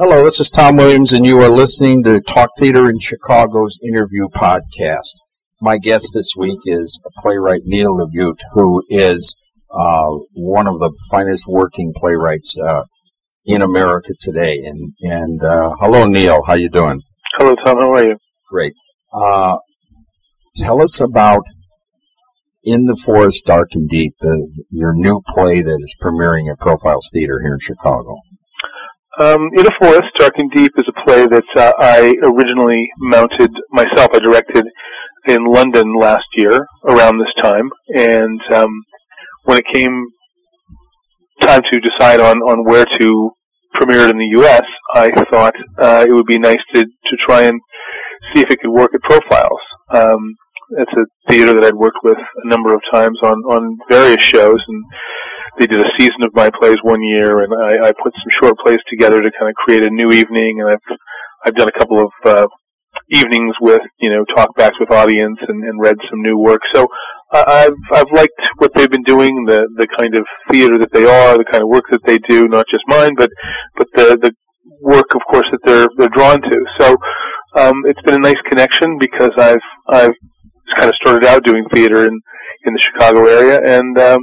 Hello, this is Tom Williams, and you are listening to Talk Theater in Chicago's interview podcast. My guest this week is playwright Neil LaBute, who is uh, one of the finest working playwrights uh, in America today. And and uh, hello, Neil. How you doing? Hello, Tom. How are you? Great. Uh, tell us about In the Forest, Dark and Deep, the, your new play that is premiering at Profiles Theater here in Chicago. Um, in a Forest, Dark and Deep is a play that uh, I originally mounted myself. I directed in London last year around this time, and um, when it came time to decide on, on where to premiere it in the U.S., I thought uh, it would be nice to, to try and see if it could work at Profiles. Um, it's a theater that I'd worked with a number of times on, on various shows, and they did a season of my plays one year, and I, I put some short plays together to kind of create a new evening, and I've I've done a couple of uh, evenings with you know talkbacks with audience and, and read some new work. So uh, I've I've liked what they've been doing, the the kind of theater that they are, the kind of work that they do, not just mine, but but the the work, of course, that they're they're drawn to. So um, it's been a nice connection because I've I've kind of started out doing theater in in the Chicago area, and um,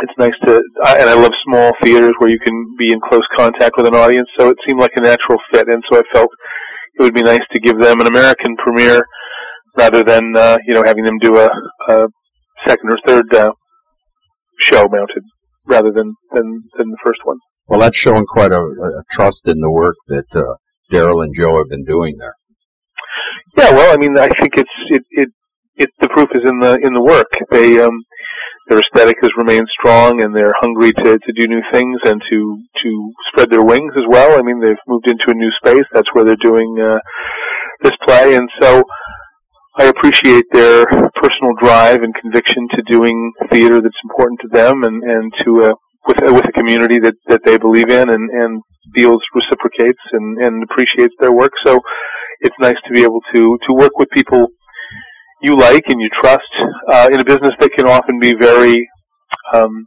it's nice to, and I love small theaters where you can be in close contact with an audience. So it seemed like a natural fit, and so I felt it would be nice to give them an American premiere rather than uh, you know having them do a, a second or third uh, show mounted rather than, than than the first one. Well, that's showing quite a, a trust in the work that uh, Darrell and Joe have been doing there. Yeah, well, I mean, I think it's it, it it the proof is in the in the work. They um their aesthetic has remained strong and they're hungry to, to do new things and to, to spread their wings as well. I mean, they've moved into a new space. That's where they're doing, uh, this play. And so I appreciate their personal drive and conviction to doing theater that's important to them and, and to, uh, with, uh, with a community that, that they believe in and, and feels reciprocates and, and appreciates their work. So it's nice to be able to, to work with people you like and you trust uh, in a business that can often be very, um,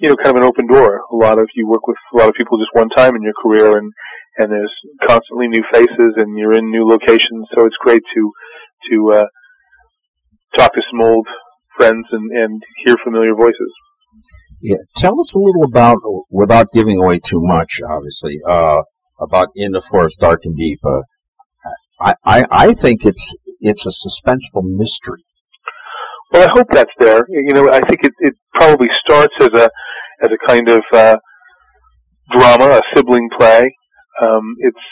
you know, kind of an open door. A lot of you work with a lot of people just one time in your career, and and there's constantly new faces, and you're in new locations. So it's great to to uh, talk to some old friends and and hear familiar voices. Yeah, tell us a little about, without giving away too much, obviously, uh, about In the Forest, Dark and Deep. Uh, I, I, I think it's it's a suspenseful mystery. Well, I hope that's there. You know, I think it, it probably starts as a as a kind of uh, drama, a sibling play. Um, it's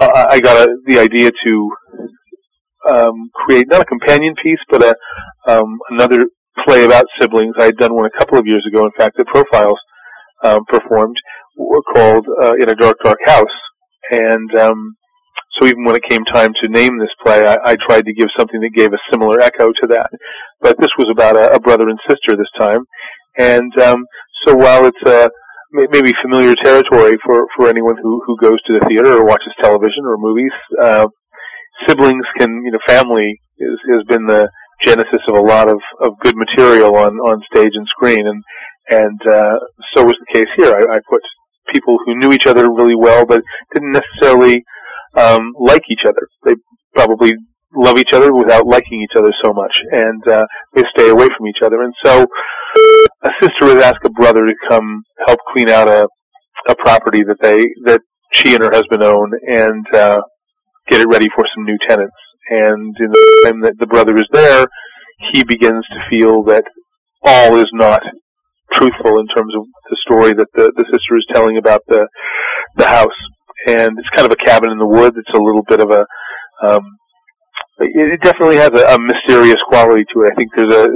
uh, I got a, the idea to um, create not a companion piece, but a um, another play about siblings. I had done one a couple of years ago. In fact, the Profiles um, performed were called uh, "In a Dark, Dark House," and um, so even when it came time to name this play, I, I tried to give something that gave a similar echo to that. But this was about a, a brother and sister this time, and um, so while it's a maybe familiar territory for for anyone who who goes to the theater or watches television or movies, uh, siblings can you know family is, has been the genesis of a lot of of good material on on stage and screen, and and uh, so was the case here. I, I put people who knew each other really well, but didn't necessarily um, like each other. They probably love each other without liking each other so much, and uh, they stay away from each other. And so, a sister would ask a brother to come help clean out a a property that they that she and her husband own, and uh, get it ready for some new tenants. And in the time that the brother is there, he begins to feel that all is not truthful in terms of the story that the, the sister is telling about the the house and it's kind of a cabin in the woods. It's a little bit of a, um, it definitely has a, a mysterious quality to it. I think there's a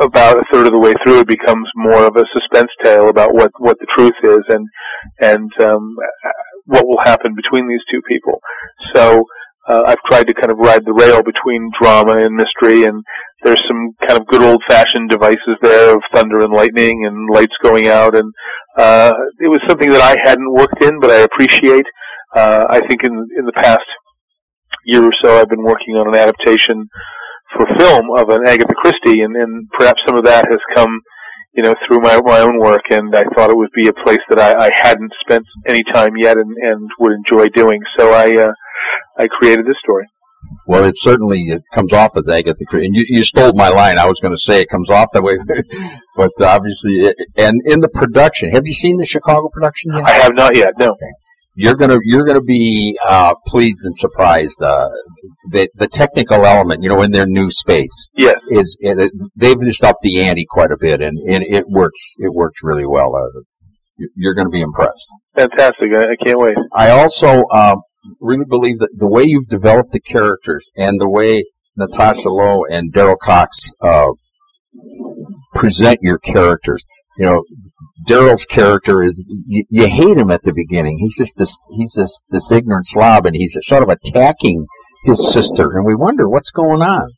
about a third of the way through, it becomes more of a suspense tale about what what the truth is and and um, what will happen between these two people. So uh, I've tried to kind of ride the rail between drama and mystery, and there's some kind of good old fashioned devices there of thunder and lightning and lights going out, and uh, it was something that I hadn't worked in, but I appreciate. Uh, I think in in the past year or so, I've been working on an adaptation for film of an Agatha Christie, and, and perhaps some of that has come you know, through my my own work, and I thought it would be a place that I, I hadn't spent any time yet, and, and would enjoy doing. So I uh, I created this story. Well, it certainly it comes off as Agatha Christie, and you, you stole my line. I was going to say it comes off that way, but obviously, it, and in the production, have you seen the Chicago production yet? I have not yet. No. Okay. You're gonna you're gonna be uh, pleased and surprised. Uh, the the technical element, you know, in their new space, yes, is they've just upped the ante quite a bit, and, and it works it works really well. Uh, you're going to be impressed. Fantastic! I, I can't wait. I also uh, really believe that the way you've developed the characters and the way Natasha Lowe and Darrell Cox uh, present your characters. You know, Darrell's character is you, you, hate him at the beginning. He's just this he's this this ignorant slob, and he's sort of attacking his sister, and we wonder what's going on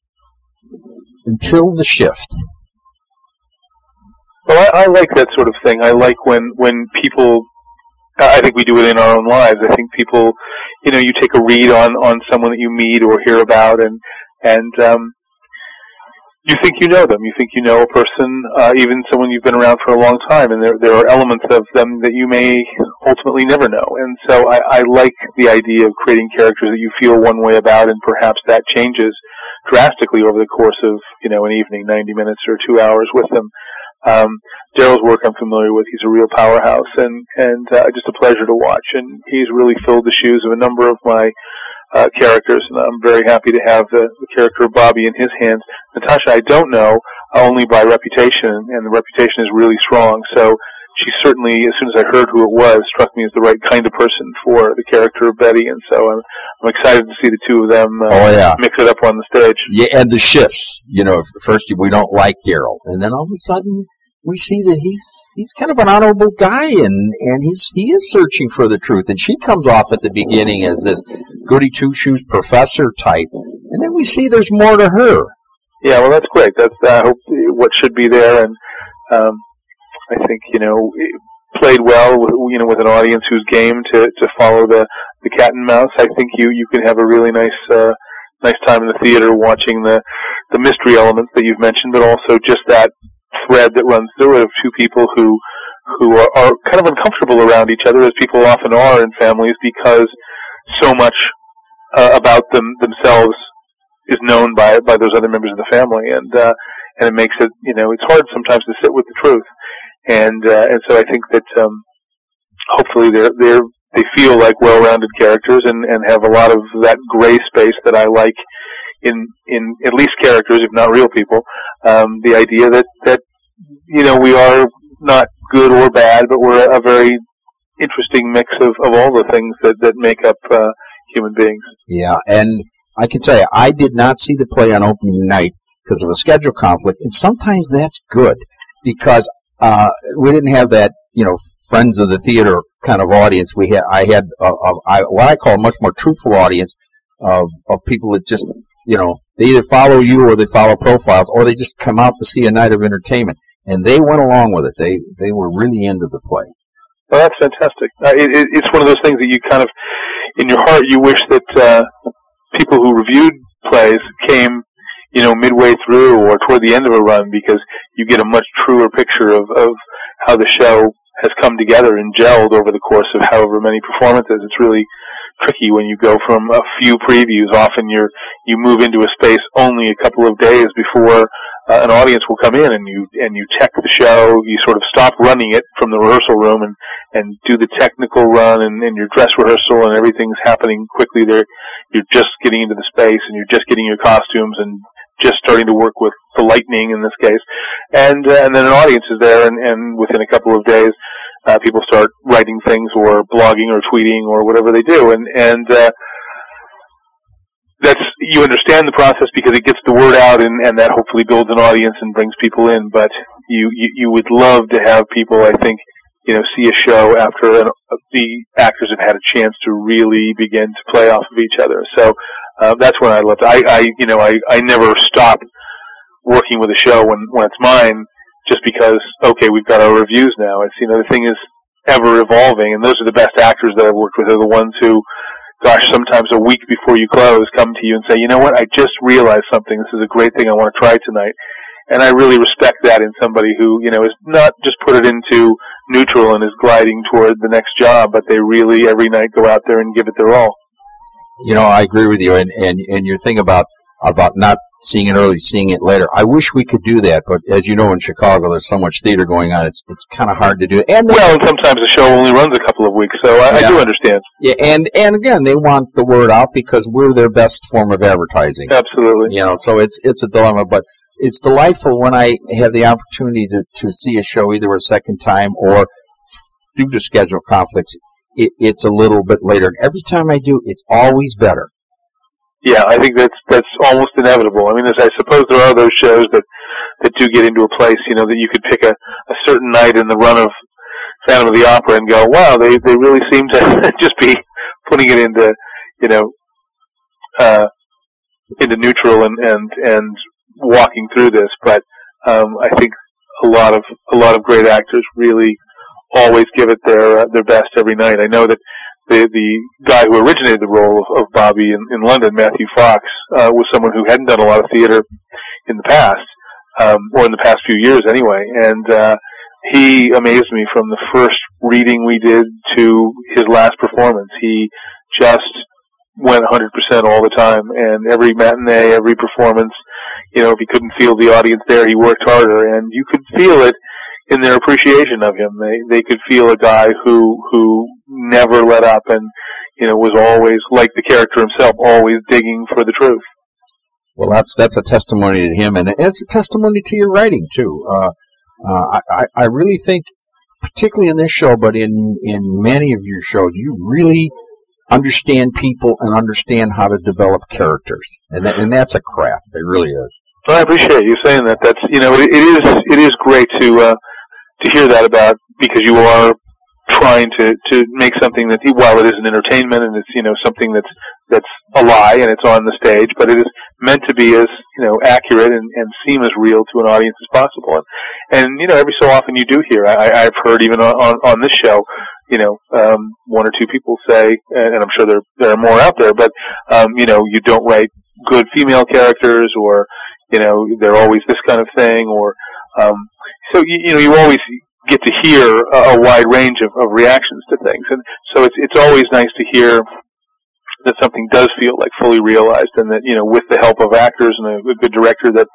until the shift. Well, I, I like that sort of thing. I like when when people I think we do it in our own lives. I think people, you know, you take a read on on someone that you meet or hear about, and and um, you think you know them. You think you know a person, uh, even someone you've been around for a long time, and there there are elements of them that you may ultimately never know. And so I, I like the idea of creating characters that you feel one way about, and perhaps that changes drastically over the course of you know an evening, ninety minutes or two hours with them. Um, Darrell's work I'm familiar with. He's a real powerhouse and and uh, just a pleasure to watch. And he's really filled the shoes of a number of my uh, characters, and I'm very happy to have the, the character of Bobby in his hands. Natasha, I don't know only by reputation, and the reputation is really strong. So she certainly, as soon as I heard who it was, struck me as the right kind of person for the character of Betty, and so I'm, I'm excited to see the two of them uh, oh, yeah. mix it up on the stage. Yeah, and the shifts. You know, first we don't like Darryl, and then all of a sudden we see that he's he's kind of an honorable guy and and he's he is searching for the truth. And she comes off at the beginning as this goody two shoes professor type. And then we see there's more to her. Yeah well that's great that's i hope what should be there. And um i think you know played well you know with an audience who's game to to follow the the cat and mouse. I think you you can have a really nice uh nice time in the theater watching the the mystery elements that you've mentioned but also just that thread that runs through of two people who who are, are kind of uncomfortable around each other, as people often are in families, because so much uh, about them themselves is known by by those other members of the family, and uh, and it makes it you know it's hard sometimes to sit with the truth, and uh, and so I think that um, hopefully they're they're they feel like well-rounded characters and and have a lot of that gray space that I like in in at least characters, if not real people. Um, the idea that that you know we are not good or bad, but we're a very interesting mix of, of all the things that that make up uh, human beings. Yeah, and I can tell you, I did not see the play on opening night because of a schedule conflict, and sometimes that's good because uh, we didn't have that you know friends of the theater kind of audience. We had I had a, a, I, what I call a much more truthful audience of of people that just you know, they either follow you or they follow profiles or they just come out to see a night of entertainment. And they went along with it. They they were really into the play. Well, that's fantastic. Uh, it, it, it's one of those things that you kind of, in your heart, you wish that uh, people who reviewed plays came, you know, midway through or toward the end of a run because you get a much truer picture of, of how the show has come together and gelled over the course of however many performances. It's really tricky when you go from a few previews. Often you're you move into a space only a couple of days before uh, an audience will come in, and you and you tech the show. You sort of stop running it from the rehearsal room and and do the technical run and, and your dress rehearsal, and everything's happening quickly. There, you're just getting into the space, and you're just getting your costumes and just starting to work with the lightning in this case, and uh, and then an audience is there, and, and within a couple of days, uh, people start writing things or blogging or tweeting or whatever they do, and and uh, that's you understand the process because it gets the word out, and and that hopefully builds an audience and brings people in. But you you, you would love to have people, I think, you know, see a show after an, the actors have had a chance to really begin to play off of each other. So uh, that's when I love. I I you know I I never stop working with a show when when it's mine just because okay, we've got our reviews now. It's you know the thing is ever evolving, and those are the best actors that I've worked with are the ones who, gosh, sometimes a week before you close, come to you and say, you know what, I just realized something. This is a great thing I want to try tonight, and I really respect that in somebody who you know is not just put it into neutral and is gliding toward the next job, but they really every night go out there and give it their all. You know, I agree with you, and and and your thing about about not seeing it early, seeing it later. I wish we could do that, but as you know, in Chicago, there's so much theater going on. It's it's kind of hard to do. And well, and sometimes the show only runs a couple of weeks, so I, yeah. I, do understand. Yeah, and and again, they want the word out because we're their best form of advertising. Absolutely. You know, so it's it's a dilemma, but it's delightful when I have the opportunity to to see a show either a second time or due to schedule conflicts. It, it's a little bit later. Every time I do, it's always better. Yeah, I think that's that's almost inevitable. I mean, I suppose there are those shows that that do get into a place, you know, that you could pick a, a certain night in the run of Phantom of the Opera and go, wow, they they really seem to just be putting it into, you know, uh, into neutral and and and walking through this. But um, I think a lot of a lot of great actors really always give it their uh, their best every night. I know that the the guy who originated the role of, of Bobby in, in London, Matthew Fox, uh, was someone who hadn't done a lot of theater in the past, um, or in the past few years anyway, and uh, he amazed me from the first reading we did to his last performance. He just went 100% all the time, and every matinee, every performance, you know, if he couldn't feel the audience there, he worked harder, and you could feel it in their appreciation of him. They they could feel a guy who who never let up and you know was always like the character himself, always digging for the truth. Well, that's that's a testimony to him, and it's a testimony to your writing too. Uh, uh, I I really think, particularly in this show, but in in many of your shows, you really understand people and understand how to develop characters, and that, and that's a craft. It really is. Well, I appreciate you saying that. That's you know it, it is it is great to uh, to hear that about because you are trying to to make something that while it is an entertainment and it's you know something that's that's a lie and it's on the stage, but it is meant to be as you know accurate and, and seem as real to an audience as possible. And, and you know every so often you do hear I, I've heard even on on this show you know, um, one or two people say, and I'm sure there there are more out there, but um, you know, you don't write good female characters, or you know, they're always this kind of thing, or um, so you, you know, you always get to hear a, a wide range of, of reactions to things, and so it's it's always nice to hear that something does feel like fully realized, and that you know, with the help of actors and a, a good director, that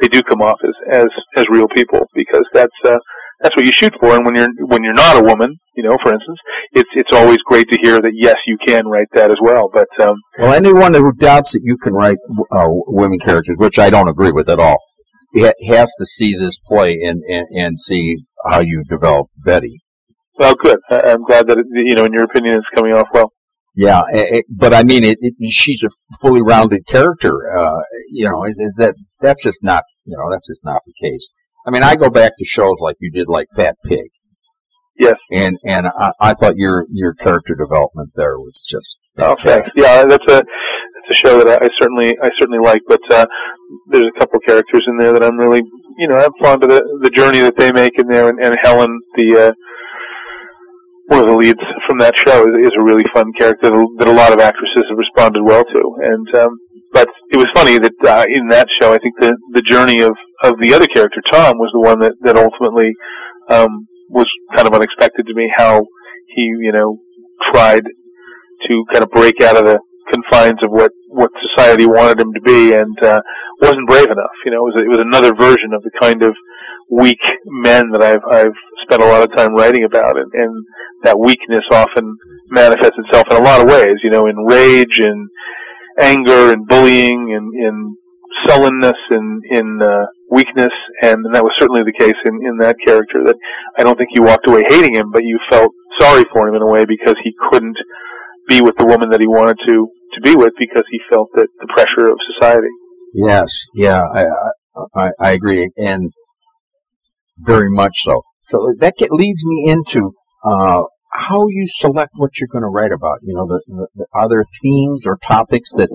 they do come off as as as real people, because that's uh, that's what you shoot for. And when you're when you're not a woman, you know, for instance, it's it's always great to hear that yes, you can write that as well. But um, well, anyone who doubts that you can write uh, women characters, which I don't agree with at all, has to see this play and and, and see how you develop Betty. Well, good. I'm glad that it, you know, in your opinion, it's coming off well. Yeah, it, but I mean, it, it, she's a fully rounded character. Uh, you know, is, is that that's just not you know that's just not the case. I mean, I go back to shows like you did, like Fat Pig. Yes. And and I, I thought your your character development there was just fantastic. Okay. Yeah, that's a that's a show that I, I certainly I certainly like. But uh, there's a couple characters in there that I'm really you know I'm fond of the the journey that they make in there, and, and Helen the. Uh, one of the leads from that show is, is a really fun character that a lot of actresses have responded well to, and um, but it was funny that uh, in that show, I think the the journey of of the other character, Tom, was the one that that ultimately um, was kind of unexpected to me. How he, you know, tried to kind of break out of the confines of what what society wanted him to be, and uh, wasn't brave enough. You know, it was it was another version of the kind of weak men that I've I've spent a lot of time writing about, and, and that weakness often manifests itself in a lot of ways. You know, in rage and anger and bullying and in sullenness and in uh, weakness, and, and that was certainly the case in, in that character. That I don't think you walked away hating him, but you felt sorry for him in a way because he couldn't be with the woman that he wanted to to be with because he felt that the pressure of society. Yes, yeah, I I, I agree, and very much so. So that get, leads me into uh, how you select what you're going to write about. You know, the, the, the other themes or topics that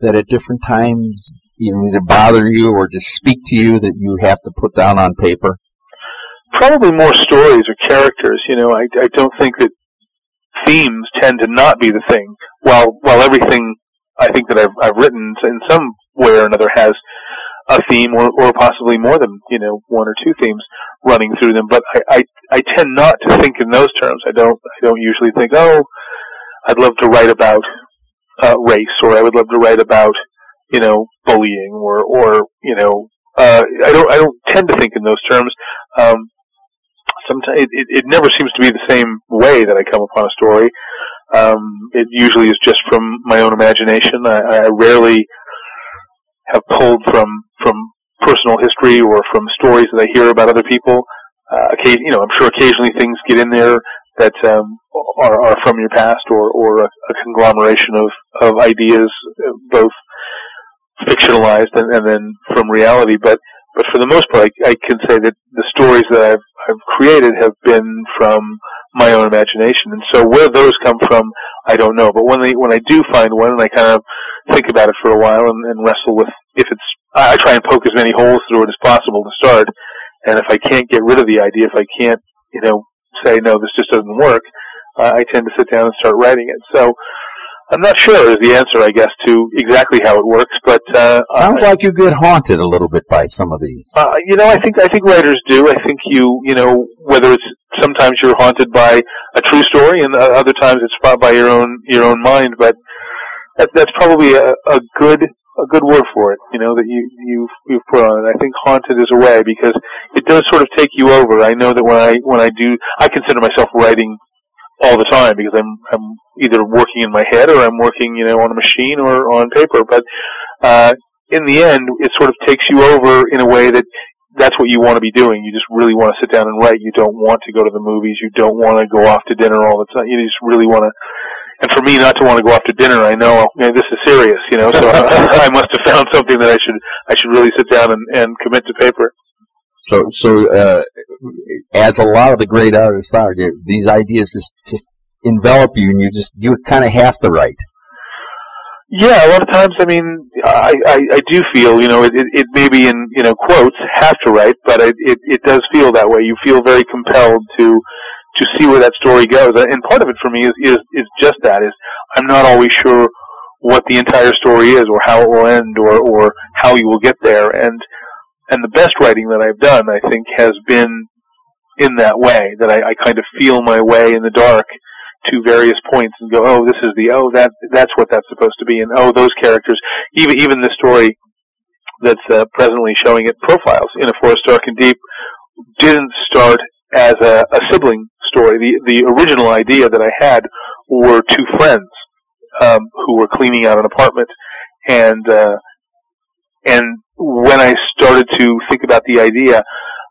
that at different times you know either bother you or just speak to you that you have to put down on paper. Probably more stories or characters. You know, I I don't think that themes tend to not be the thing. While while everything I think that I've I've written in some way or another has a theme or, or possibly more than you know one or two themes running through them. But I, I I tend not to think in those terms. I don't I don't usually think oh I'd love to write about uh, race or I would love to write about you know bullying or or you know uh, I don't I don't tend to think in those terms. Um, sometimes it, it, never seems to be the same way that I come upon a story. Um, it usually is just from my own imagination. I, I rarely have pulled from from personal history or from stories that I hear about other people. Uh, you know, I'm sure occasionally things get in there that um, are, are from your past or, or a, a conglomeration of, of ideas, uh, both fictionalized and, and then from reality. But but for the most part, I, I can say that the stories that I've, I've created have been from my own imagination. And so where those come from, I don't know. But when they, when I do find one and I kind of think about it for a while and, and wrestle with if it's, I try and poke as many holes through it as possible to start. And if I can't get rid of the idea, if I can't, you know, say, no, this just doesn't work, uh, I tend to sit down and start writing it. So, I'm not sure is the answer, I guess, to exactly how it works, but uh, sounds like you get haunted a little bit by some of these. Uh, you know, I think I think writers do. I think you, you know, whether it's sometimes you're haunted by a true story, and other times it's by your own your own mind. But that, that's probably a, a good a good word for it. You know that you you you've put on it. I think haunted is a way because it does sort of take you over. I know that when I when I do, I consider myself writing all the time because I'm I'm either working in my head or I'm working you know on a machine or on paper. But uh, in the end, it sort of takes you over in a way that that's what you want to be doing. You just really want to sit down and write. You don't want to go to the movies. You don't want to go off to dinner all the time. You just really want to. And for me, not to want to go off to dinner, I know you know, this is serious, you know. So I, I must have found something that I should I should really sit down and, and commit to paper. So, so uh, as a lot of the great artists are, these ideas just just envelop you, and you just you kind of have to write. Yeah, a lot of times, I mean, I, I, I do feel, you know, it, it, it may be in, you know, quotes, have to write, but it, it, it does feel that way. You feel very compelled to, to see where that story goes. And part of it for me is, is, is just that, is I'm not always sure what the entire story is or how it will end or, or how you will get there. And, and the best writing that I've done, I think, has been in that way, that I, I kind of feel my way in the dark to various points and go, oh, this is the, oh, that, that's what that's supposed to be, and oh, those characters, even, even the story that's uh, presently showing it profiles in A Forest Dark and Deep didn't start as a, a sibling story. The, the original idea that I had were two friends, um, who were cleaning out an apartment and, uh, and when I started to think about the idea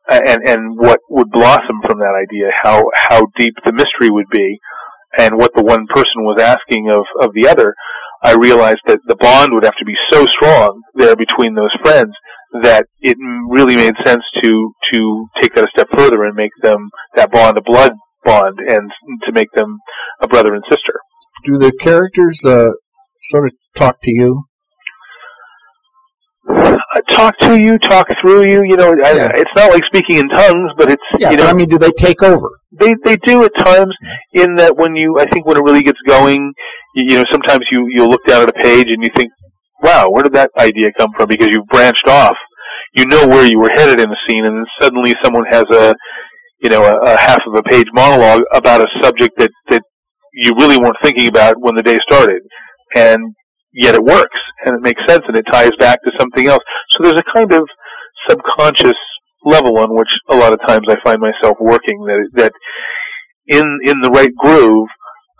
uh, and and what would blossom from that idea, how how deep the mystery would be, and what the one person was asking of of the other, I realized that the bond would have to be so strong there between those friends that it really made sense to to take that a step further and make them that bond a blood bond and to make them a brother and sister. Do the characters uh, sort of talk to you? Uh, talk to you, talk through you. You know, yeah. It's not like speaking in tongues, but it's yeah. You know, I mean, do they take over? They they do at times. In that, when you, I think, when it really gets going, you, you know, sometimes you you look down at a page and you think, "Wow, where did that idea come from?" Because you've branched off. You know where you were headed in the scene, and then suddenly someone has a, you know, a, a half of a page monologue about a subject that that you really weren't thinking about when the day started, and yet it works and it makes sense and it ties back to something else. So there's a kind of subconscious level on which a lot of times I find myself working that that in in the right groove,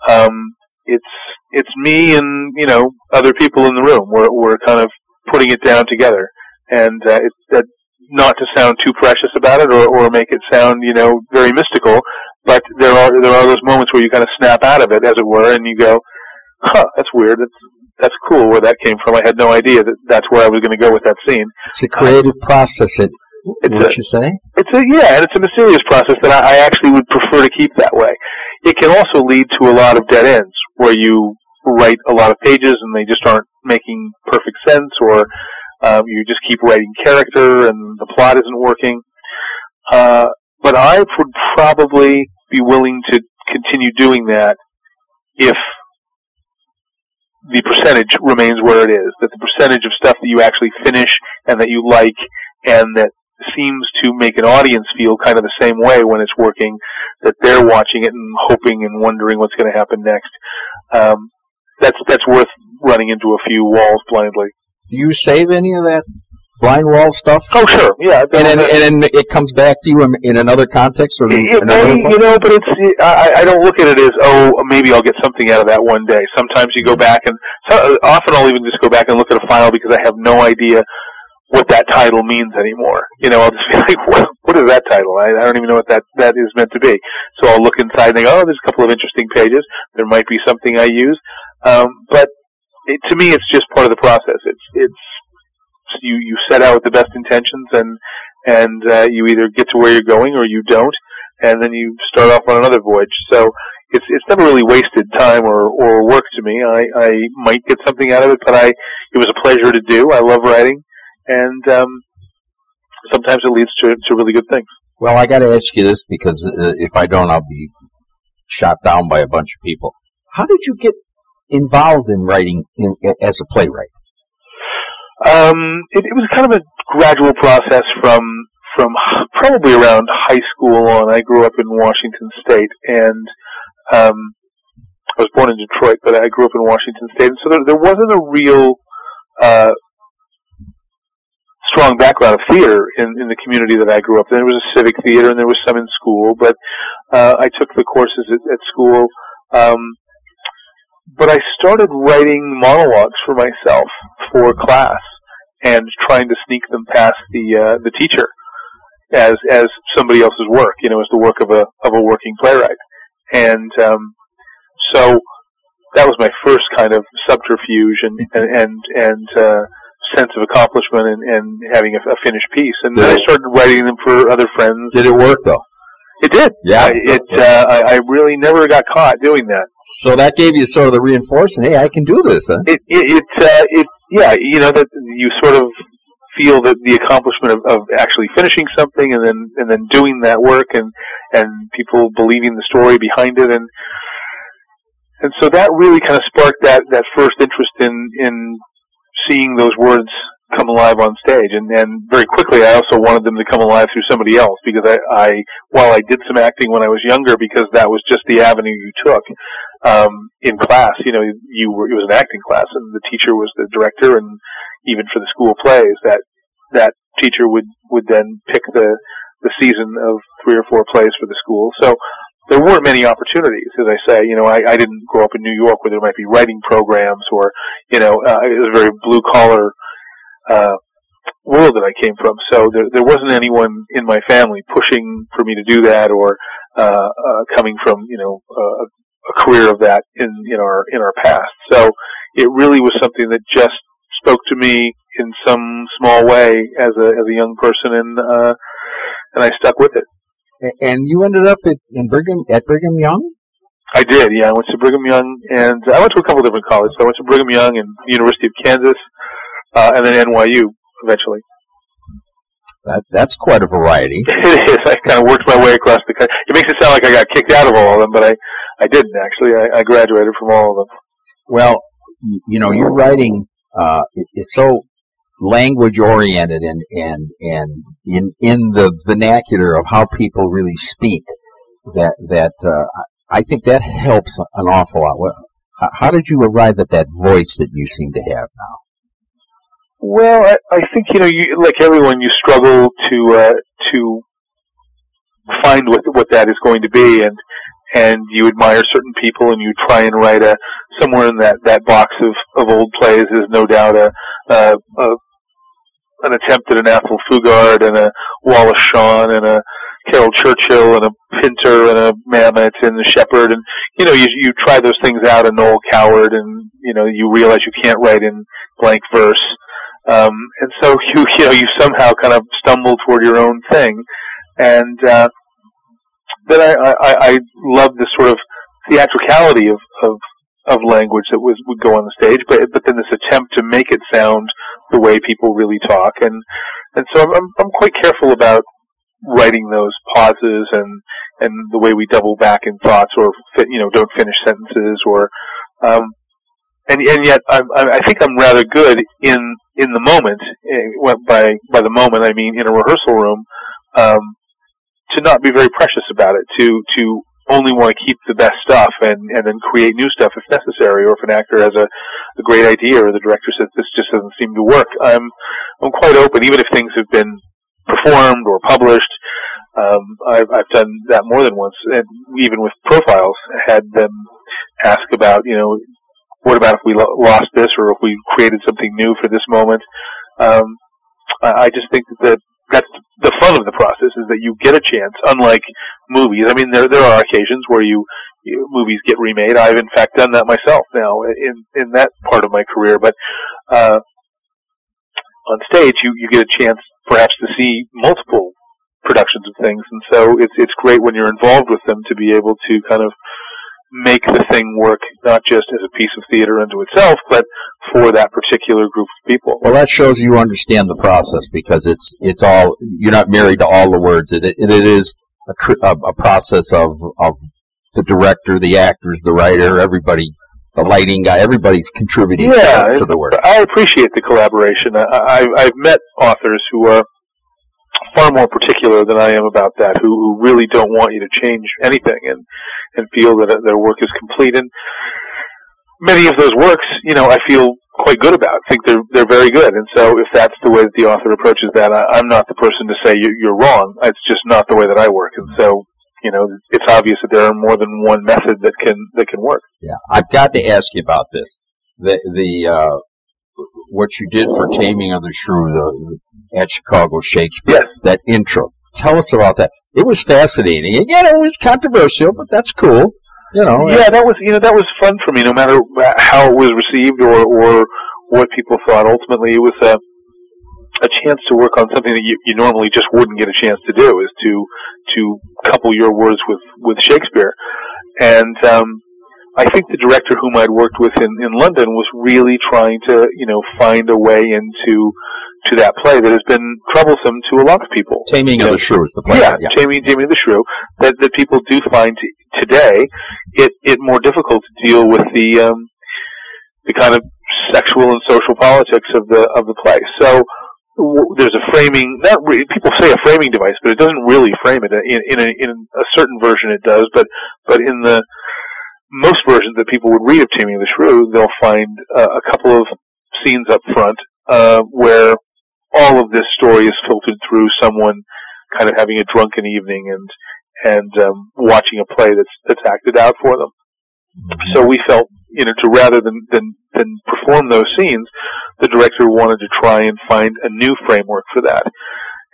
um, it's it's me and you know other people in the room. We're we're kind of putting it down together, and uh, it, that not to sound too precious about it or or make it sound you know very mystical, but there are there are those moments where you kind of snap out of it, as it were, and you go, "Huh, that's weird. It's that's cool where that came from. I had no idea that that's where I was going to go with that scene. It's a creative uh, process. It, it's what a, you say? It's a yeah, and it's a mysterious process that I, I actually would prefer to keep that way. It can also lead to a lot of dead ends where you write a lot of pages and they just aren't making perfect sense, or um, you just keep writing character and the plot isn't working. Uh, but I would probably be willing to continue doing that if the percentage remains where it is. That the percentage of stuff that you actually finish and that you like and that seems to make an audience feel kind of the same way when it's working, that they're watching it and hoping and wondering what's going to happen next. Um, that's that's worth running into a few walls blindly. Do you save any of that blind wall stuff? Oh, sure, yeah. And then, and then it comes back to you in, in another context, or it, may, you know. But it's I, I don't look at it as oh maybe I'll get something out of that one day. Sometimes you go back and so, often I'll even just go back and look at a file because I have no idea what that title means anymore. You know, I'll just be like, what, what is that title? I, I don't even know what that, that is meant to be. So I'll look inside and think, oh, there's a couple of interesting pages. There might be something I use. Um, but it, to me, it's just part of the process. It's, it's, you, you set out with the best intentions and, and, uh, you either get to where you're going or you don't. And then you start off on another voyage. So it's, it's never really wasted time or, or work to me. I, I might get something out of it, but I, it was a pleasure to do. I love writing and um, sometimes it leads to to really good things. Well, I got to ask you this because uh, if I don't, I'll be shot down by a bunch of people. How did you get involved in writing in, as a playwright? Um, it, it was kind of a gradual process from from probably around high school on. I grew up in Washington State, and um, I was born in Detroit, but I grew up in Washington State, and so there, there wasn't a real uh, strong background of theater in, in the community that I grew up in. There was a civic theater and there was some in school, but uh, I took the courses at, at school. Um, but I started writing monologues for myself for class and trying to sneak them past the uh, the teacher as as somebody else's work, you know, as the work of a of a working playwright. And um, so that was my first kind of subterfuge and and and, and uh, sense of accomplishment and, and having a, a finished piece. And did then I started writing them for other friends. Did it work though? It did. Yeah. I, it. Uh, I, I really never got caught doing that. So that gave you sort of the reinforcement. Hey, I can do this. Huh? It. It. it, uh, it yeah. You know that you sort of feel that the accomplishment of, of actually finishing something and then and then doing that work and and people believing the story behind it and and so that really kind of sparked that that first interest in in seeing those words come alive on stage. And, and very quickly, I also wanted them to come alive through somebody else because I, I, while I did some acting when I was younger, because that was just the avenue you took, um, in class, you know, you were, it was an acting class and the teacher was the director and even for the school plays, that, that teacher would, would then pick the, the season of three or four plays for the school. So there weren't many opportunities, as I say. You know, I, I didn't grow up in New York where there might be writing programs or, you know, uh, it was a very blue collar uh, world that I came from. So there, there wasn't anyone in my family pushing for me to do that or uh, uh, coming from, you know, uh, a career of that in in our in our past. So it really was something that just spoke to me in some small way as a as a young person, and uh, and I stuck with it. And you ended up at, in Brigham at Brigham Young. I did, yeah. I went to Brigham Young, and I went to a couple different colleges. I went to Brigham Young and University of Kansas, uh, and then NYU eventually. That, that's quite a variety. it is. I kind of worked my way across the country. It makes it sound like I got kicked out of all of them, but I, I didn't actually. I, I graduated from all of them. Well, you know, your writing uh, it, it's so language oriented and and and in in the vernacular of how people really speak that that uh, I think that helps an awful lot. How did you arrive at that voice that you seem to have now? Well, I, I think you know, you like everyone, you struggle to uh, to find what what that is going to be, and and you admire certain people, and you try and write a somewhere in that that box of of old plays. Is no doubt a, a, a an attempt at an Athol Fugard and a Wallace Shawn and a Caryl Churchill and a Pinter and a Mamet and a Shepard and you know you you try those things out in Noel Coward and you know you realize you can't write in blank verse um, and so you you know you somehow kind of stumble toward your own thing. And uh, then I, I I love this sort of theatricality of of of language that was would go on the stage, but but then this attempt to make it sound the way people really talk, and and so I'm I'm quite careful about writing those pauses and and the way we double back in thoughts or you know don't finish sentences or um, and and yet I'm, I think I'm rather good in in the moment. Eh, by by the moment, I mean in a rehearsal room, um, to not be very precious about it. To to only want to keep the best stuff and and then create new stuff if necessary, or if an actor has a, a great idea or the director says this just doesn't seem to work. I'm I'm quite open, even if things have been performed or published. Um, I've, I've done that more than once, and even with profiles, had them ask about, you know, what about if we lo- lost this or if we created something new for this moment? Um, I, I just think that that's the fun of the process is that you get a chance, unlike movies. I mean, there there are occasions where you, you movies get remade. I've in fact done that myself now in in that part of my career. But uh, on stage, you you get a chance perhaps to see multiple productions of things, and so it's it's great when you're involved with them to be able to kind of make the thing work not just as a piece of theater unto itself, but for that particular group of people. Well, that shows you understand the process because it's it's all you're not married to all the words. It it, it is a, a process of of the director, the actors, the writer, everybody the lighting guy, everybody's contributing yeah, to, to the work. I appreciate the collaboration. I, I, I've met authors who are far more particular than I am about that, who, who really don't want you to change anything and, and feel that their work is complete. And many of those works, you know, I feel quite good about. I think they're they're very good. And so, if that's the way that the author approaches that, I, am not the person to say you, you're wrong. It's just not the way that I work. And so, you know, it's obvious that there are more than one method that can that can work. Yeah, I've got to ask you about this. The the uh, what you did for Taming of the Shrew the, at Chicago Shakespeare. Yes. That intro. Tell us about that. It was fascinating. Again, it was controversial, but that's cool. You know. Yeah, that was you know that was fun for me. No matter how it was received or or what people thought, ultimately it was a a chance to work on something that you, you normally just wouldn't get a chance to do. Is to to couple your words with with Shakespeare, and um, I think the director whom I'd worked with in, in London was really trying to, you know, find a way into to that play that has been troublesome to a lot of people. Taming of the Shrew is the play. Yeah, yeah. Taming, Taming of the Shrew. That that people do find t- today it it more difficult to deal with the um, the kind of sexual and social politics of the of the play. So w- there's a framing. Not re- people say a framing device, but it doesn't really frame it. In in a, in a certain version, it does, but but in the most versions that people would read of Taming of the Shrew, they'll find uh, a couple of scenes up front uh, where all of this story is filtered through someone kind of having a drunken evening and and um, watching a play that's that's acted out for them. Mm-hmm. So we felt, you know, to rather than, than than perform those scenes, the director wanted to try and find a new framework for that,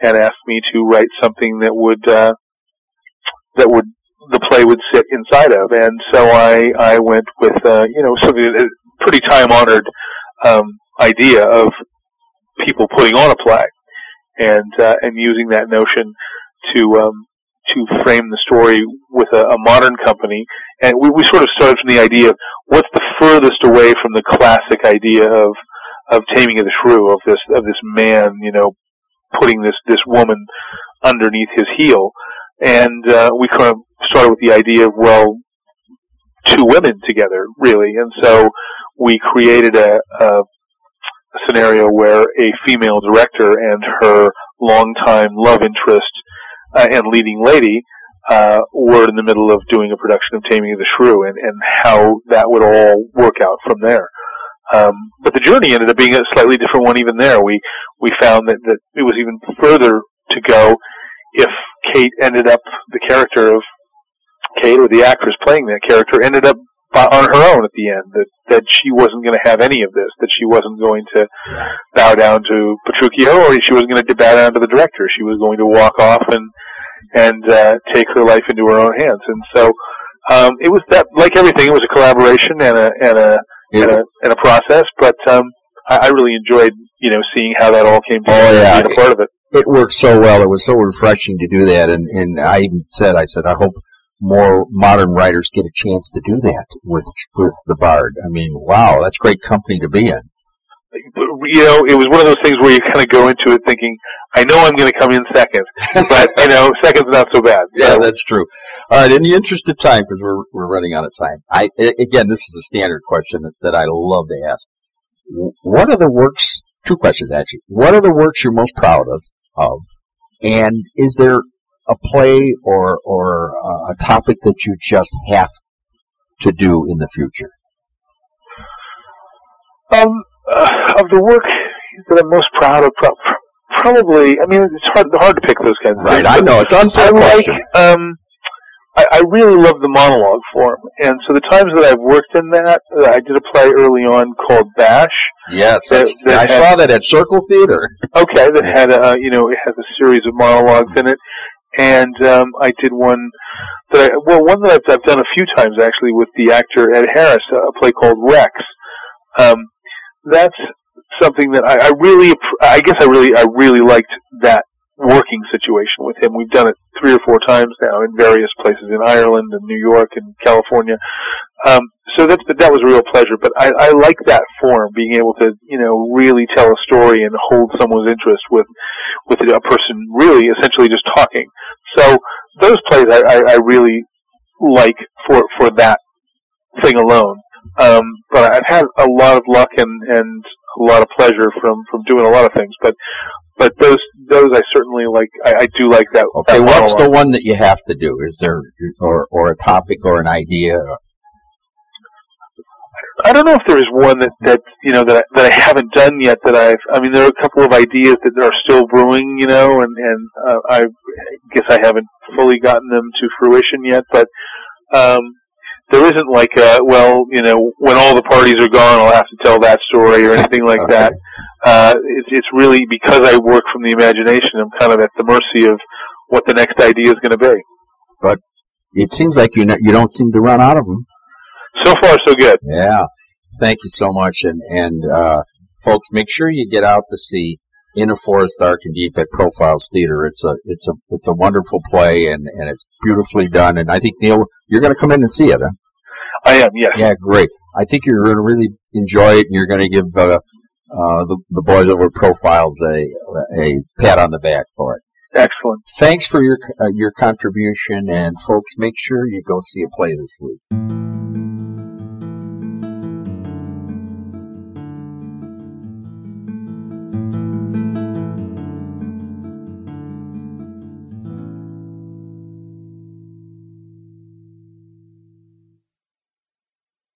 and asked me to write something that would uh, that would the play would sit inside of. And so I, I went with, uh, you know, something, a pretty time honored, um, idea of people putting on a play and, uh, and using that notion to, um, to frame the story with a, a modern company. And we, we sort of started from the idea of what's the furthest away from the classic idea of, of taming of the shrew, of this, of this man, you know, putting this, this woman underneath his heel. And, uh, we kind of started with the idea of well, two women together, really, and so we created a, a, scenario where a female director and her longtime love interest uh, and leading lady uh, were in the middle of doing a production of Taming of the Shrew, and, and how that would all work out from there. Um, but the journey ended up being a slightly different one even there. We we found that, that it was even further to go if Kate ended up the character of Kate or the actress playing that character ended up on her own at the end. That that she wasn't going to have any of this. That she wasn't going to bow down to Petruchio, or she wasn't going to bow down to the director. She was going to walk off and and uh, take her life into her own hands. And so um, it was that, like everything, it was a collaboration and a and a yeah. and, a, and a process. But um, I, I really enjoyed you know seeing how that all came together oh, yeah. and being a part of it. It worked so well. It was so refreshing to do that. And and I even said, I said, I hope more modern writers get a chance to do that with with the Bard. I mean, wow, that's great company to be in. you know, it was one of those things where you kind of go into it thinking, I know I'm going to come in second, but you know, second's not so bad. Yeah, that's true. All right, in the interest of time, because we're we're running out of time. I again, this is a standard question that, that I love to ask. What are the works? Two questions actually. What are the works you're most proud of? Of, and is there a play or or a topic that you just have to do in the future? Um, uh, of the work that I'm most proud of, probably. I mean, it's hard hard to pick those kinds of right, things. I know it's unfair I question. Like, um, I, I really love the monologue form, and so the times that I've worked in that, uh, I did a play early on called Bash. Yes, that, that I had, saw that at Circle Theater. okay, that had a you know it has a series of monologues in it, and um, I did one that I well one that I've, I've done a few times actually with the actor Ed Harris, a play called Wrecks. Um, that's something that I, I really, I guess I really, I really liked that working situation with him. We've done it three or four times now in various places in Ireland and New York and California. Um, so that's but that was a real pleasure. But I, I like that form, being able to you know really tell a story and hold someone's interest with with a person really essentially just talking. So those plays I, I, I really like for for that thing alone. Um, but I've had a lot of luck and and a lot of pleasure from from doing a lot of things. But but those those I certainly like. I, I do like that. Okay, that what's the one that you have to do? Is there or or a topic or an idea? I don't know if there is one that that you know that I, that I haven't done yet. That I've. I mean, there are a couple of ideas that are still brewing. You know, and and uh, I guess I haven't fully gotten them to fruition yet. But um, there isn't like a well, you know, when all the parties are gone, I'll have to tell that story or anything like okay. that. Uh, it's it's really because I work from the imagination. I'm kind of at the mercy of what the next idea is going to be. But it seems like you you don't seem to run out of them. So far, so good. Yeah, thank you so much, and and uh, folks, make sure you get out to see in a forest dark and deep at Profiles Theater. It's a it's a it's a wonderful play and, and it's beautifully done. And I think Neil, you're going to come in and see it. Huh? I am. Yes. Yeah, great. I think you're going to really enjoy it, and you're going to give uh, uh, the the boys over Profiles a a pat on the back for it. Excellent. Thanks for your uh, your contribution, and folks, make sure you go see a play this week.